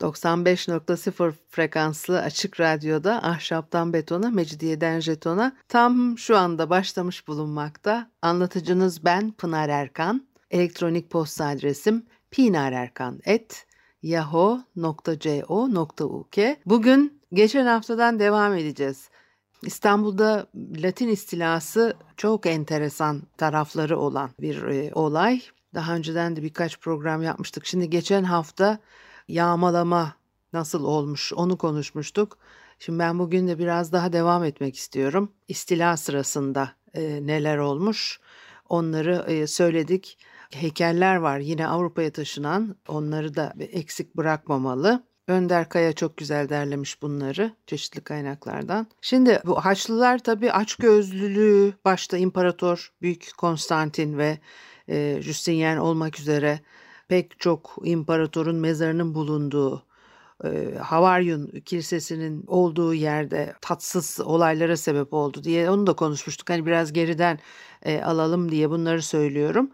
95.0 frekanslı açık radyoda ahşaptan betona, mecidiyeden jetona tam şu anda başlamış bulunmakta. Anlatıcınız ben Pınar Erkan. Elektronik posta adresim pinarerkan.yahoo.co.uk Bugün geçen haftadan devam edeceğiz. İstanbul'da Latin istilası çok enteresan tarafları olan bir e, olay. Daha önceden de birkaç program yapmıştık. Şimdi geçen hafta yağmalama nasıl olmuş onu konuşmuştuk. Şimdi ben bugün de biraz daha devam etmek istiyorum. İstila sırasında e, neler olmuş onları e, söyledik. Heykeller var yine Avrupa'ya taşınan onları da eksik bırakmamalı. Önder Kaya çok güzel derlemiş bunları çeşitli kaynaklardan. Şimdi bu Haçlılar tabii açgözlülüğü başta İmparator Büyük Konstantin ve e, Justinian olmak üzere pek çok imparatorun mezarının bulunduğu e, Havaryun Kilisesi'nin olduğu yerde tatsız olaylara sebep oldu diye onu da konuşmuştuk. Hani biraz geriden e, alalım diye bunları söylüyorum.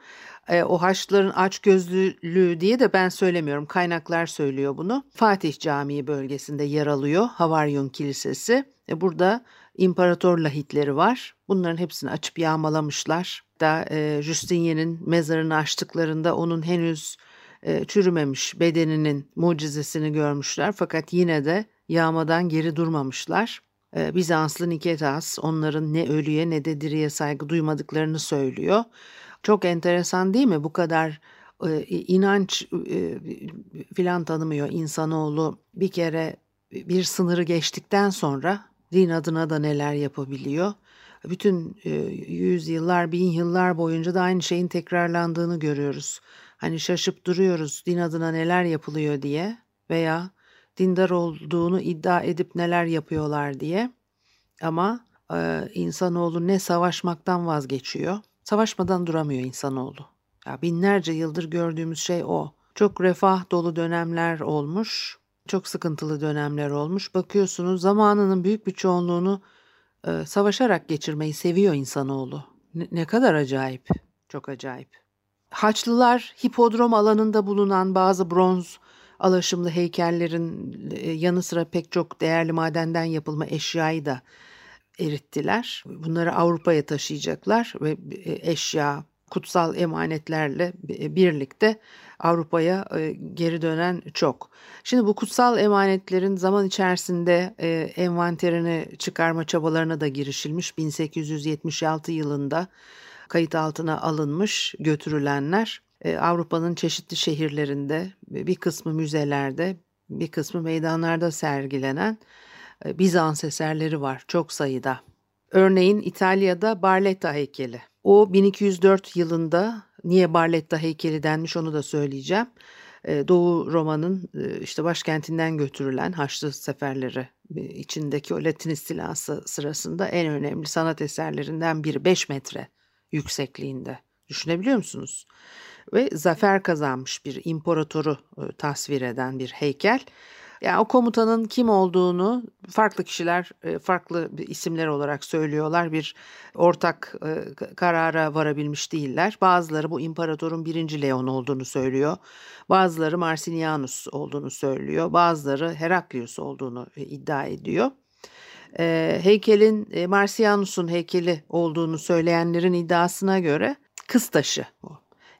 E, o Haçlıların açgözlülüğü diye de ben söylemiyorum. Kaynaklar söylüyor bunu. Fatih Camii bölgesinde yer alıyor Havaryun Kilisesi. E, burada imparator lahitleri var. Bunların hepsini açıp yağmalamışlar. Da e, Justinian'in mezarını açtıklarında onun henüz çürümemiş bedeninin mucizesini görmüşler. Fakat yine de yağmadan geri durmamışlar. E, Bizanslı Niketas onların ne ölüye ne de diriye saygı duymadıklarını söylüyor. Çok enteresan değil mi? Bu kadar e, inanç e, filan tanımıyor insanoğlu. Bir kere bir sınırı geçtikten sonra din adına da neler yapabiliyor. Bütün e, yüzyıllar, bin yıllar boyunca da aynı şeyin tekrarlandığını görüyoruz. Hani şaşıp duruyoruz din adına neler yapılıyor diye veya dindar olduğunu iddia edip neler yapıyorlar diye. Ama e, insanoğlu ne savaşmaktan vazgeçiyor Savaşmadan duramıyor insanoğlu. Ya binlerce yıldır gördüğümüz şey o. Çok refah dolu dönemler olmuş, çok sıkıntılı dönemler olmuş. Bakıyorsunuz zamanının büyük bir çoğunluğunu e, savaşarak geçirmeyi seviyor insanoğlu. Ne, ne kadar acayip, çok acayip. Haçlılar hipodrom alanında bulunan bazı bronz alaşımlı heykellerin e, yanı sıra pek çok değerli madenden yapılma eşyayı da erittiler. Bunları Avrupa'ya taşıyacaklar ve e, eşya, kutsal emanetlerle birlikte Avrupa'ya e, geri dönen çok. Şimdi bu kutsal emanetlerin zaman içerisinde e, envanterini çıkarma çabalarına da girişilmiş. 1876 yılında kayıt altına alınmış götürülenler Avrupa'nın çeşitli şehirlerinde bir kısmı müzelerde bir kısmı meydanlarda sergilenen e, Bizans eserleri var çok sayıda. Örneğin İtalya'da Barletta heykeli. O 1204 yılında niye Barletta heykeli denmiş onu da söyleyeceğim. E, Doğu Roma'nın e, işte başkentinden götürülen Haçlı seferleri içindeki o Latin istilası sırasında en önemli sanat eserlerinden biri 5 metre yüksekliğinde. Düşünebiliyor musunuz? Ve zafer kazanmış bir imparatoru tasvir eden bir heykel. Yani o komutanın kim olduğunu farklı kişiler e, farklı isimler olarak söylüyorlar. Bir ortak e, karara varabilmiş değiller. Bazıları bu imparatorun birinci Leon olduğunu söylüyor. Bazıları Marcinianus olduğunu söylüyor. Bazıları Heraklius olduğunu e, iddia ediyor. Heykelin Marcianus'un heykeli olduğunu söyleyenlerin iddiasına göre kız taşı o.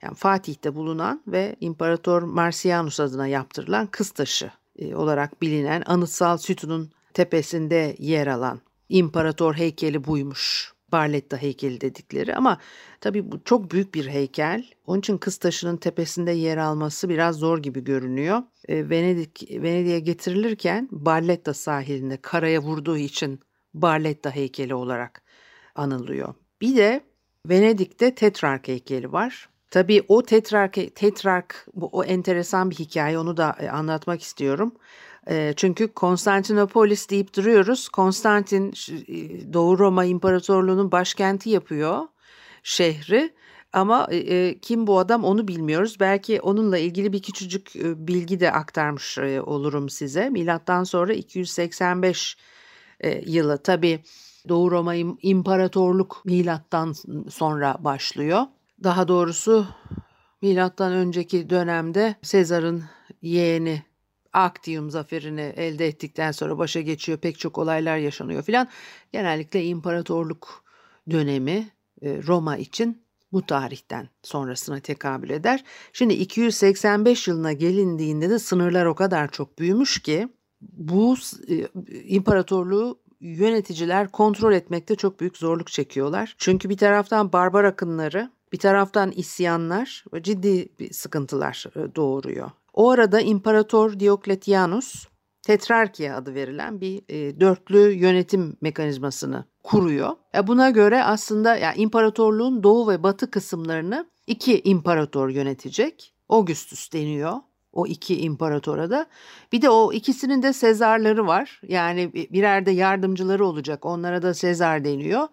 Yani Fatih'te bulunan ve İmparator Marcianus adına yaptırılan kız taşı e, olarak bilinen anıtsal sütunun tepesinde yer alan imparator heykeli buymuş. Barletta heykeli dedikleri ama tabii bu çok büyük bir heykel. Onun için kız taşının tepesinde yer alması biraz zor gibi görünüyor. E, Venedik Venedik'e getirilirken Barletta sahilinde karaya vurduğu için Barletta heykeli olarak anılıyor. Bir de Venedik'te Tetrark heykeli var. Tabii o tetrark, tetrark bu, o enteresan bir hikaye onu da e, anlatmak istiyorum. E, çünkü Konstantinopolis deyip duruyoruz. Konstantin Doğu Roma İmparatorluğu'nun başkenti yapıyor şehri. Ama e, kim bu adam onu bilmiyoruz. Belki onunla ilgili bir küçücük e, bilgi de aktarmış e, olurum size. Milattan sonra 285 e, yılı tabii Doğu Roma İmparatorluk milattan sonra başlıyor. Daha doğrusu milattan önceki dönemde Sezar'ın yeğeni Actium zaferini elde ettikten sonra başa geçiyor. Pek çok olaylar yaşanıyor filan. Genellikle imparatorluk dönemi e, Roma için bu tarihten sonrasına tekabül eder. Şimdi 285 yılına gelindiğinde de sınırlar o kadar çok büyümüş ki bu e, imparatorluğu yöneticiler kontrol etmekte çok büyük zorluk çekiyorlar. Çünkü bir taraftan barbar akınları, bir taraftan isyanlar ciddi sıkıntılar e, doğuruyor. O arada İmparator Diokletianus Tetrarkiya adı verilen bir e, dörtlü yönetim mekanizmasını kuruyor. E, buna göre aslında yani imparatorluğun doğu ve batı kısımlarını iki imparator yönetecek. Augustus deniyor o iki imparatora da. Bir de o ikisinin de Sezarları var. Yani birer de yardımcıları olacak. Onlara da Sezar deniyor.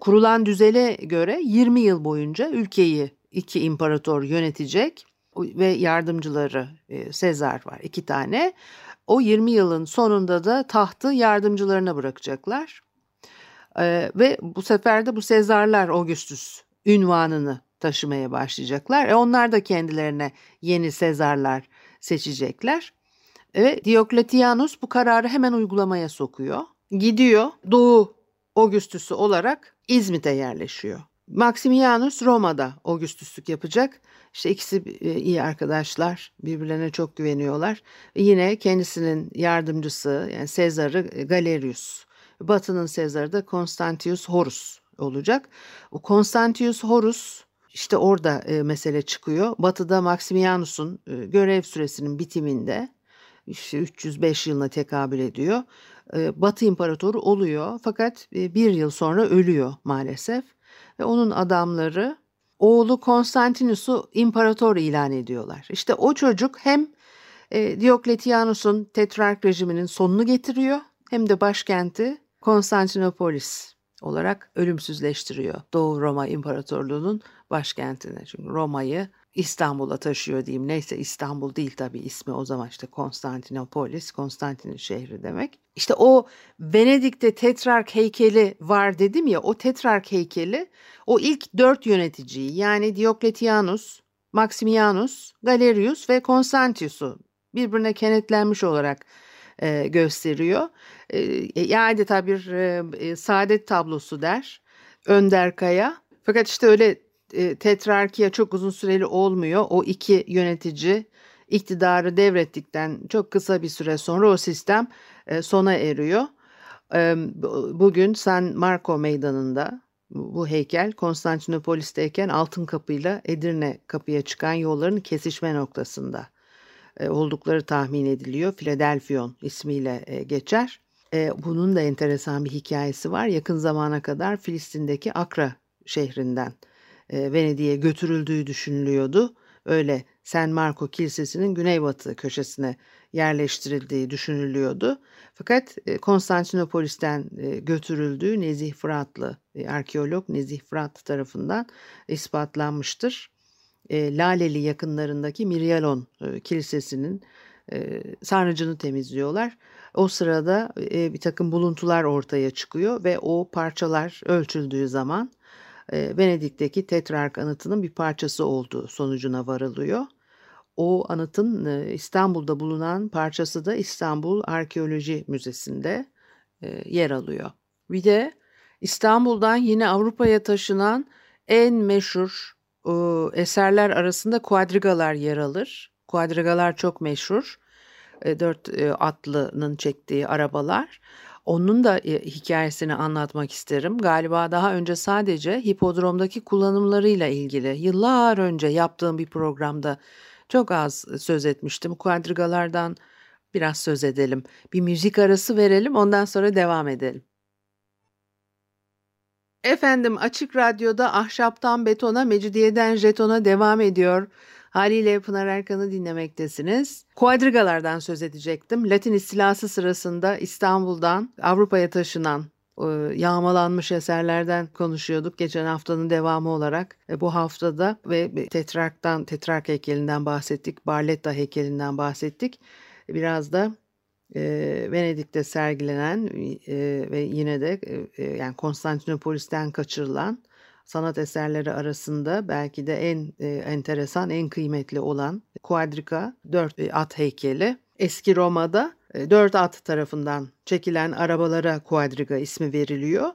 Kurulan düzele göre 20 yıl boyunca ülkeyi iki imparator yönetecek ve yardımcıları e, Sezar var iki tane. O 20 yılın sonunda da tahtı yardımcılarına bırakacaklar. E, ve bu sefer de bu Sezarlar Augustus ünvanını taşımaya başlayacaklar. E onlar da kendilerine yeni Sezarlar seçecekler. Ve Diokletianus bu kararı hemen uygulamaya sokuyor. Gidiyor Doğu Augustus'u olarak İzmit'e yerleşiyor. Maximianus Roma'da Augustus'luk yapacak. İşte ikisi e, iyi arkadaşlar, birbirlerine çok güveniyorlar. Yine kendisinin yardımcısı yani Sezar'ı Galerius. Batı'nın Sezar'ı da Constantius Horus olacak. O Constantius Horus işte orada e, mesele çıkıyor. Batı'da Maximianus'un e, görev süresinin bitiminde işte 305 yılına tekabül ediyor. E, Batı İmparatoru oluyor fakat e, bir yıl sonra ölüyor maalesef. Ve onun adamları oğlu Konstantinus'u imparator ilan ediyorlar. İşte o çocuk hem e, Diokletianus'un tetrark rejiminin sonunu getiriyor hem de başkenti Konstantinopolis olarak ölümsüzleştiriyor Doğu Roma İmparatorluğu'nun başkentine. Çünkü Roma'yı İstanbul'a taşıyor diyeyim. Neyse İstanbul değil tabii ismi o zaman işte Konstantinopolis, Konstantin'in şehri demek. İşte o Venedik'te Tetrark heykeli var dedim ya o Tetrark heykeli o ilk dört yöneticiyi yani Diokletianus, Maximianus, Galerius ve Constantius'u birbirine kenetlenmiş olarak e, gösteriyor. E, e adeta bir e, e, saadet tablosu der Önder Kaya. Fakat işte öyle e, çok uzun süreli olmuyor. O iki yönetici iktidarı devrettikten çok kısa bir süre sonra o sistem sona eriyor. Bugün San Marco Meydanı'nda bu heykel Konstantinopolis'teyken Altın Kapı'yla Edirne Kapı'ya çıkan yolların kesişme noktasında oldukları tahmin ediliyor. Philadelphion ismiyle geçer. Bunun da enteresan bir hikayesi var. Yakın zamana kadar Filistin'deki Akra şehrinden Venedik'e götürüldüğü düşünülüyordu. Öyle San Marco Kilisesi'nin güneybatı köşesine yerleştirildiği düşünülüyordu. Fakat Konstantinopolis'ten götürüldüğü Nezih Fıratlı arkeolog Nezih Fırat tarafından ispatlanmıştır. Laleli yakınlarındaki Miryalon Kilisesi'nin sarnıcını temizliyorlar. O sırada bir takım buluntular ortaya çıkıyor ve o parçalar ölçüldüğü zaman Venedik'teki Tetrark anıtının bir parçası olduğu sonucuna varılıyor. O anıtın e, İstanbul'da bulunan parçası da İstanbul Arkeoloji Müzesi'nde e, yer alıyor. Bir de İstanbul'dan yine Avrupa'ya taşınan en meşhur e, eserler arasında kuadrigalar yer alır. Kuadrigalar çok meşhur. E, dört e, atlının çektiği arabalar. Onun da e, hikayesini anlatmak isterim. Galiba daha önce sadece hipodromdaki kullanımlarıyla ilgili yıllar önce yaptığım bir programda çok az söz etmiştim. Kuadrigalardan biraz söz edelim. Bir müzik arası verelim ondan sonra devam edelim. Efendim Açık Radyo'da Ahşaptan Betona, Mecidiyeden Jeton'a devam ediyor. Haliyle Pınar Erkan'ı dinlemektesiniz. Kuadrigalardan söz edecektim. Latin istilası sırasında İstanbul'dan Avrupa'ya taşınan e, yağmalanmış eserlerden konuşuyorduk geçen haftanın devamı olarak. E, bu haftada ve Tetrark'tan, Tetrark heykelinden bahsettik, Barletta heykelinden bahsettik. Biraz da e, Venedik'te sergilenen e, ve yine de e, yani Konstantinopolis'ten kaçırılan sanat eserleri arasında belki de en e, enteresan, en kıymetli olan Quadriga 4 e, at heykeli. Eski Roma'da e, 4 at tarafından çekilen arabalara Quadriga ismi veriliyor.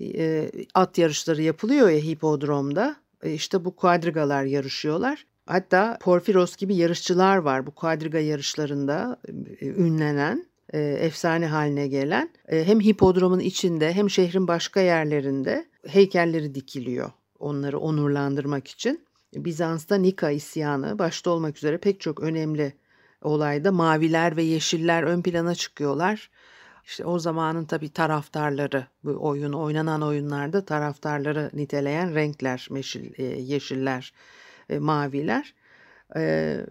E, at yarışları yapılıyor ya hipodromda. E, işte bu Quadrigalar yarışıyorlar. Hatta Porfiros gibi yarışçılar var bu Quadriga yarışlarında e, ünlenen e, efsane haline gelen e, hem hipodromun içinde hem şehrin başka yerlerinde heykelleri dikiliyor onları onurlandırmak için. Bizans'ta Nika isyanı başta olmak üzere pek çok önemli olayda maviler ve yeşiller ön plana çıkıyorlar. İşte o zamanın tabii taraftarları bu oyun oynanan oyunlarda taraftarları niteleyen renkler meşil, e, yeşiller, e, maviler e,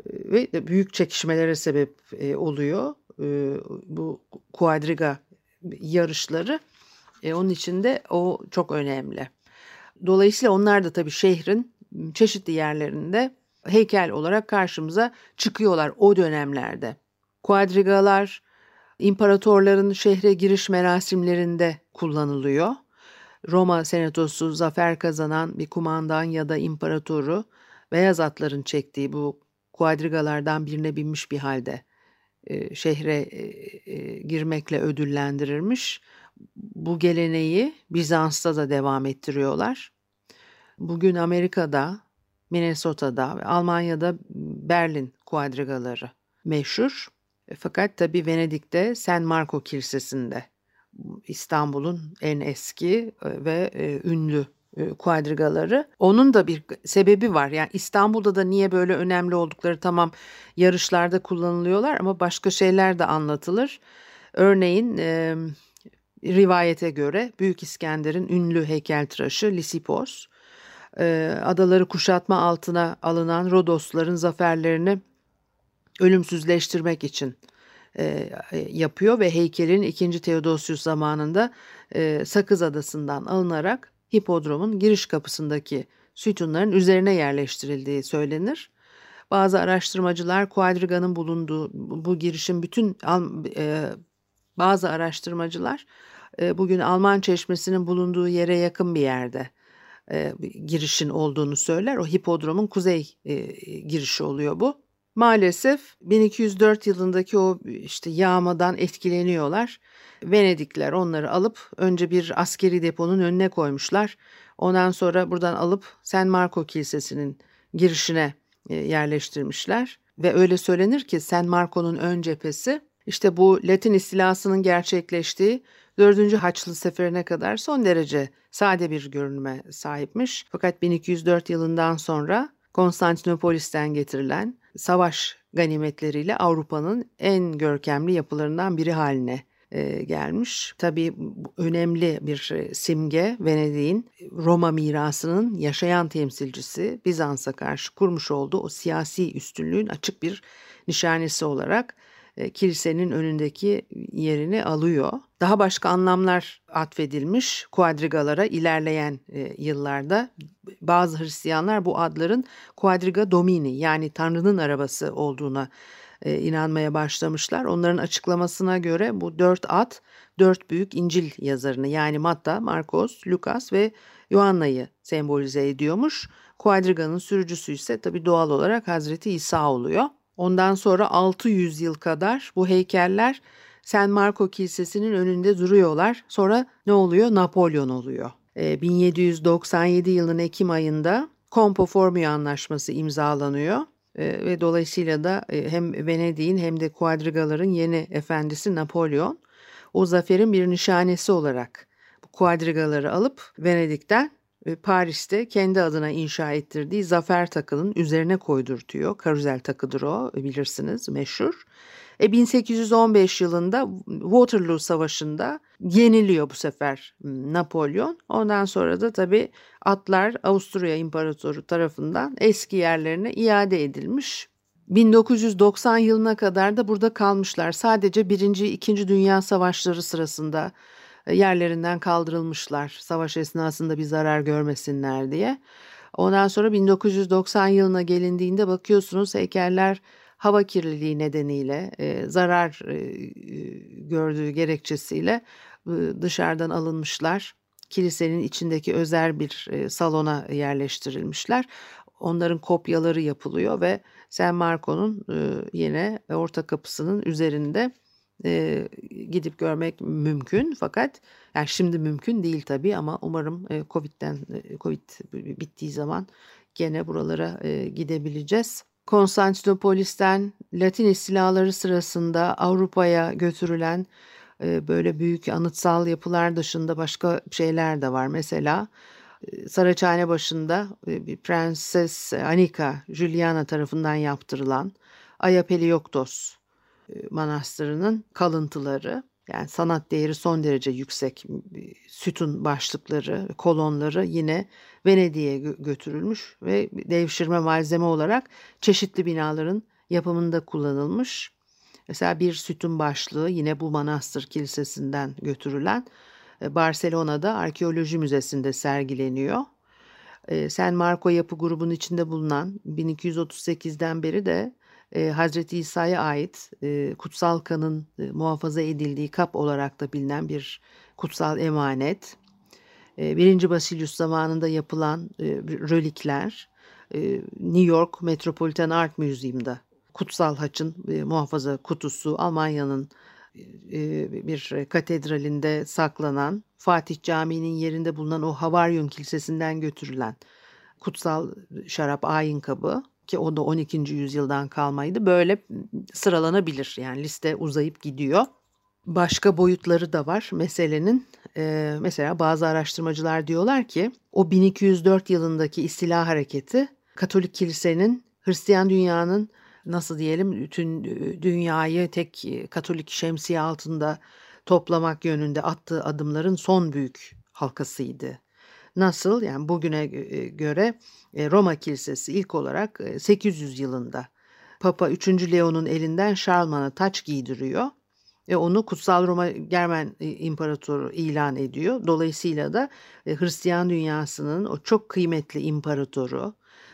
ve büyük çekişmelere sebep oluyor e, bu kuadriga yarışları. E, onun için de o çok önemli. Dolayısıyla onlar da tabii şehrin çeşitli yerlerinde heykel olarak karşımıza çıkıyorlar o dönemlerde. Kuadrigalar imparatorların şehre giriş merasimlerinde kullanılıyor. Roma senatosu zafer kazanan bir kumandan ya da imparatoru beyaz atların çektiği bu kuadrigalardan birine binmiş bir halde e, şehre e, e, girmekle ödüllendirilmiş. Bu geleneği Bizans'ta da devam ettiriyorlar. Bugün Amerika'da, Minnesota'da ve Almanya'da Berlin kuadrigaları meşhur. Fakat tabii Venedik'te San Marco Kilisesi'nde İstanbul'un en eski ve ünlü kuadrigaları. Onun da bir sebebi var. Yani İstanbul'da da niye böyle önemli oldukları tamam yarışlarda kullanılıyorlar ama başka şeyler de anlatılır. Örneğin e, rivayete göre Büyük İskender'in ünlü heykeltıraşı Lisipos e, adaları kuşatma altına alınan Rodosların zaferlerini ölümsüzleştirmek için e, yapıyor ve heykelin 2. Theodosius zamanında e, Sakız Adası'ndan alınarak hipodromun giriş kapısındaki sütunların üzerine yerleştirildiği söylenir. Bazı araştırmacılar Quadriga'nın bulunduğu bu girişin bütün e, bazı araştırmacılar e, bugün Alman çeşmesinin bulunduğu yere yakın bir yerde e, girişin olduğunu söyler. O hipodromun kuzey e, girişi oluyor bu. Maalesef 1204 yılındaki o işte yağmadan etkileniyorlar. Venedikler onları alıp önce bir askeri deponun önüne koymuşlar. Ondan sonra buradan alıp San Marco Kilisesi'nin girişine e, yerleştirmişler. Ve öyle söylenir ki San Marco'nun ön cephesi işte bu Latin istilasının gerçekleştiği 4. Haçlı Seferi'ne kadar son derece sade bir görünüme sahipmiş. Fakat 1204 yılından sonra Konstantinopolis'ten getirilen savaş ganimetleriyle Avrupa'nın en görkemli yapılarından biri haline e, gelmiş. Tabii önemli bir e, simge Venedik'in Roma mirasının yaşayan temsilcisi Bizans'a karşı kurmuş olduğu o siyasi üstünlüğün açık bir nişanesi olarak e, kilisenin önündeki yerini alıyor. Daha başka anlamlar atfedilmiş kuadrigalara ilerleyen e, yıllarda. Bazı Hristiyanlar bu adların Quadriga Domini yani Tanrı'nın arabası olduğuna e, inanmaya başlamışlar. Onların açıklamasına göre bu dört at dört büyük İncil yazarını yani Matta, Markos, Lukas ve Yohanna'yı sembolize ediyormuş. Quadriga'nın sürücüsü ise tabi doğal olarak Hazreti İsa oluyor. Ondan sonra 600 yıl kadar bu heykeller San Marco Kilisesi'nin önünde duruyorlar. Sonra ne oluyor? Napolyon oluyor. E, 1797 yılının Ekim ayında Compo Formio Anlaşması imzalanıyor. E, ve dolayısıyla da e, hem Venedik'in hem de kuadrigaların yeni efendisi Napolyon o zaferin bir nişanesi olarak bu kuadrigaları alıp Venedik'ten Paris'te kendi adına inşa ettirdiği Zafer takının üzerine koydurtuyor. Karuzel takıdır o bilirsiniz meşhur. E 1815 yılında Waterloo Savaşı'nda yeniliyor bu sefer Napolyon. Ondan sonra da tabii atlar Avusturya İmparatoru tarafından eski yerlerine iade edilmiş. 1990 yılına kadar da burada kalmışlar. Sadece 1. 2. Dünya Savaşları sırasında yerlerinden kaldırılmışlar. Savaş esnasında bir zarar görmesinler diye. Ondan sonra 1990 yılına gelindiğinde bakıyorsunuz heykeller hava kirliliği nedeniyle e, zarar e, gördüğü gerekçesiyle e, dışarıdan alınmışlar. Kilisenin içindeki özel bir e, salona yerleştirilmişler. Onların kopyaları yapılıyor ve San Marco'nun e, yine orta kapısının üzerinde e, gidip görmek mümkün fakat yani şimdi mümkün değil tabii ama umarım e, Covid'den e, Covid bittiği zaman gene buralara e, gidebileceğiz. Konstantinopolis'ten Latin istilaları sırasında Avrupa'ya götürülen e, böyle büyük anıtsal yapılar dışında başka şeyler de var. Mesela Saraçhane başında bir Prenses Anika Juliana tarafından yaptırılan Ayapelioktos manastırının kalıntıları yani sanat değeri son derece yüksek sütun başlıkları, kolonları yine Venedik'e götürülmüş ve devşirme malzeme olarak çeşitli binaların yapımında kullanılmış. Mesela bir sütun başlığı yine bu manastır kilisesinden götürülen e, Barcelona'da Arkeoloji Müzesi'nde sergileniyor. E, San Marco yapı grubunun içinde bulunan 1238'den beri de e, Hazreti İsa'ya ait e, kutsal kanın e, muhafaza edildiği kap olarak da bilinen bir kutsal emanet. E, Birinci Basilius zamanında yapılan e, relikler e, New York Metropolitan Art Museum'da kutsal haçın e, muhafaza kutusu Almanya'nın bir katedralinde saklanan Fatih Camii'nin yerinde bulunan o Havaryum Kilisesi'nden götürülen kutsal şarap ayin kabı ki o da 12. yüzyıldan kalmaydı. Böyle sıralanabilir yani liste uzayıp gidiyor. Başka boyutları da var meselenin. Ee, mesela bazı araştırmacılar diyorlar ki o 1204 yılındaki istila hareketi Katolik kilisenin Hristiyan dünyanın nasıl diyelim bütün dünyayı tek Katolik şemsiye altında toplamak yönünde attığı adımların son büyük halkasıydı. Nasıl? Yani bugüne göre Roma Kilisesi ilk olarak 800 yılında Papa 3. Leon'un elinden Şarlman'a taç giydiriyor ve onu Kutsal Roma Germen İmparatoru ilan ediyor. Dolayısıyla da Hristiyan dünyasının o çok kıymetli imparatoru,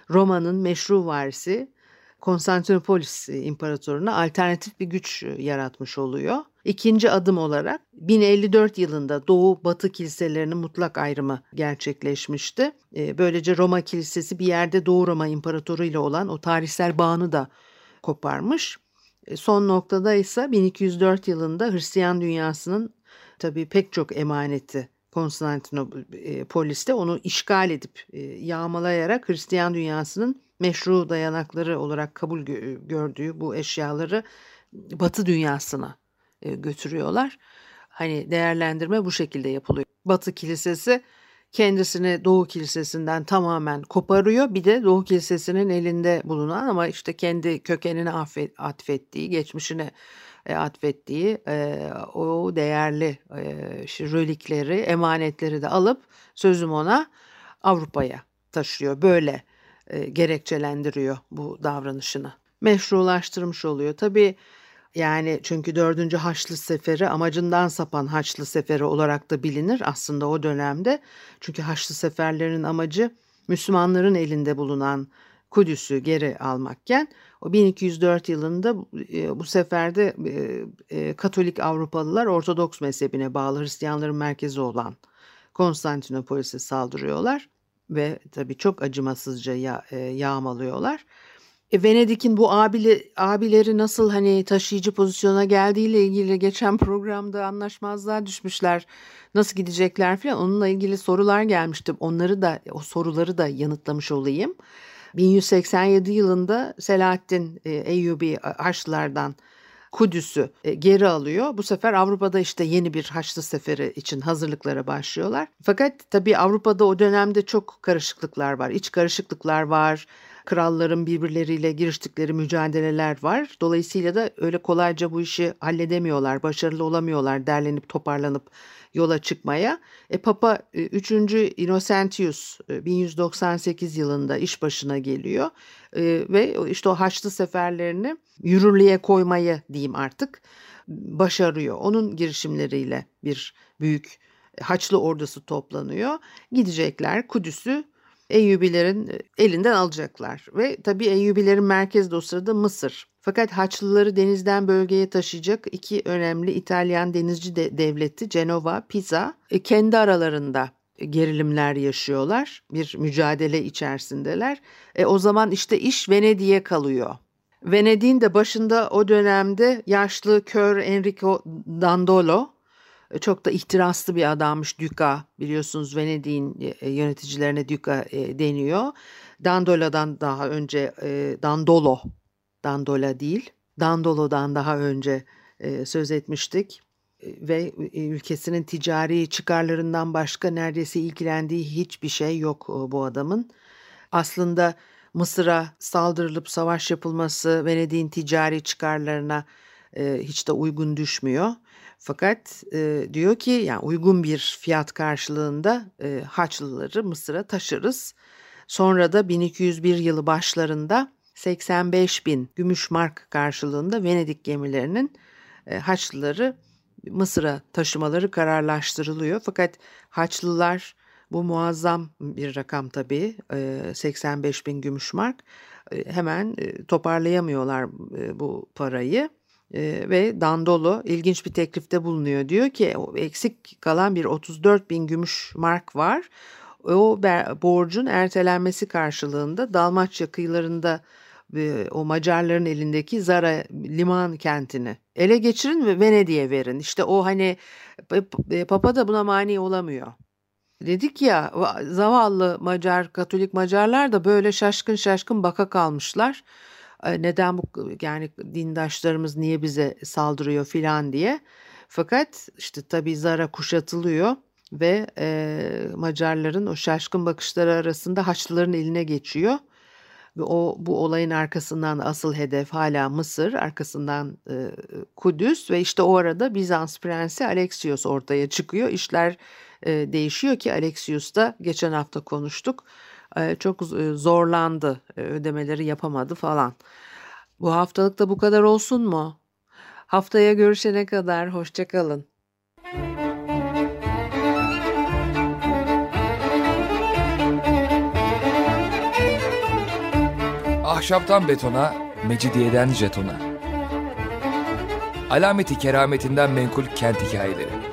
Roma'nın meşru varisi Konstantinopolis İmparatorluğu'na alternatif bir güç yaratmış oluyor. İkinci adım olarak 1054 yılında Doğu Batı kiliselerinin mutlak ayrımı gerçekleşmişti. Ee, böylece Roma Kilisesi bir yerde Doğu Roma İmparatoru ile olan o tarihsel bağını da koparmış. Ee, son noktada ise 1204 yılında Hristiyan dünyasının tabii pek çok emaneti Konstantinopolis'te onu işgal edip e, yağmalayarak Hristiyan dünyasının meşru dayanakları olarak kabul gördüğü bu eşyaları Batı dünyasına e, götürüyorlar. Hani değerlendirme bu şekilde yapılıyor. Batı Kilisesi kendisini Doğu Kilisesi'nden tamamen koparıyor. Bir de Doğu Kilisesi'nin elinde bulunan ama işte kendi kökenini atfettiği, geçmişine e, atfettiği e, o değerli e, relikleri, emanetleri de alıp sözüm ona Avrupa'ya taşıyor. Böyle e, gerekçelendiriyor bu davranışını. Meşrulaştırmış oluyor. Tabii yani çünkü dördüncü Haçlı Seferi amacından sapan Haçlı Seferi olarak da bilinir aslında o dönemde. Çünkü Haçlı Seferlerin amacı Müslümanların elinde bulunan Kudüs'ü geri almakken o 1204 yılında e, bu seferde e, e, Katolik Avrupalılar Ortodoks mezhebine bağlı Hristiyanların merkezi olan Konstantinopolis'e saldırıyorlar ve tabii çok acımasızca ya, yağmalıyorlar. E, Venedik'in bu abili, abileri nasıl hani taşıyıcı pozisyona geldiğiyle ilgili geçen programda anlaşmazlığa düşmüşler. Nasıl gidecekler falan onunla ilgili sorular gelmişti. Onları da o soruları da yanıtlamış olayım. 1187 yılında Selahaddin e, Eyyubi Haçlılardan Kudüs'ü e, geri alıyor. Bu sefer Avrupa'da işte yeni bir Haçlı Seferi için hazırlıklara başlıyorlar. Fakat tabii Avrupa'da o dönemde çok karışıklıklar var. İç karışıklıklar var kralların birbirleriyle giriştikleri mücadeleler var. Dolayısıyla da öyle kolayca bu işi halledemiyorlar, başarılı olamıyorlar derlenip toparlanıp yola çıkmaya. E, Papa 3. E, Innocentius 1198 e, yılında iş başına geliyor e, ve işte o Haçlı seferlerini yürürlüğe koymayı diyeyim artık başarıyor. Onun girişimleriyle bir büyük Haçlı ordusu toplanıyor. Gidecekler Kudüs'ü Eyyubilerin e, elinden alacaklar. Ve tabii Eyyubilerin merkezi de o sırada Mısır. Fakat Haçlıları denizden bölgeye taşıyacak iki önemli İtalyan denizci de devleti Cenova, Pisa e, kendi aralarında gerilimler yaşıyorlar. Bir mücadele içerisindeler. E, o zaman işte iş Venedik'e kalıyor. Venedik'in de başında o dönemde yaşlı kör Enrico Dandolo çok da ihtiraslı bir adammış Duca. Biliyorsunuz Venedik'in e, yöneticilerine Duca e, deniyor. Dandola'dan daha önce Dandolo, Dandola değil, Dandolo'dan daha önce söz etmiştik ve ülkesinin ticari çıkarlarından başka neredeyse ilgilendiği hiçbir şey yok bu adamın. Aslında Mısır'a saldırılıp savaş yapılması Venedik'in ticari çıkarlarına hiç de uygun düşmüyor. Fakat e, diyor ki yani uygun bir fiyat karşılığında e, Haçlıları Mısır'a taşırız. Sonra da 1201 yılı başlarında 85 bin gümüş mark karşılığında Venedik gemilerinin e, Haçlıları Mısır'a taşımaları kararlaştırılıyor. Fakat Haçlılar bu muazzam bir rakam tabii 85 bin gümüş mark hemen toparlayamıyorlar bu parayı e, ve Dandolo ilginç bir teklifte bulunuyor. Diyor ki eksik kalan bir 34 bin gümüş mark var. O borcun ertelenmesi karşılığında Dalmaçya kıyılarında o Macarların elindeki Zara liman kentini ele geçirin ve Venedik'e verin. İşte o hani e, Papa da buna mani olamıyor. Dedik ya zavallı Macar, Katolik Macarlar da böyle şaşkın şaşkın baka kalmışlar neden bu yani dindaşlarımız niye bize saldırıyor filan diye. Fakat işte tabii Zara kuşatılıyor ve e, Macarların o şaşkın bakışları arasında Haçlıların eline geçiyor. Ve o bu olayın arkasından asıl hedef hala Mısır, arkasından e, Kudüs ve işte o arada Bizans prensi Alexios ortaya çıkıyor. İşler e, değişiyor ki Alexios da geçen hafta konuştuk çok zorlandı, ödemeleri yapamadı falan. Bu haftalık da bu kadar olsun mu? Haftaya görüşene kadar hoşçakalın. Ahşaptan betona, mecidiyeden jetona. Alameti kerametinden menkul kent hikayeleri.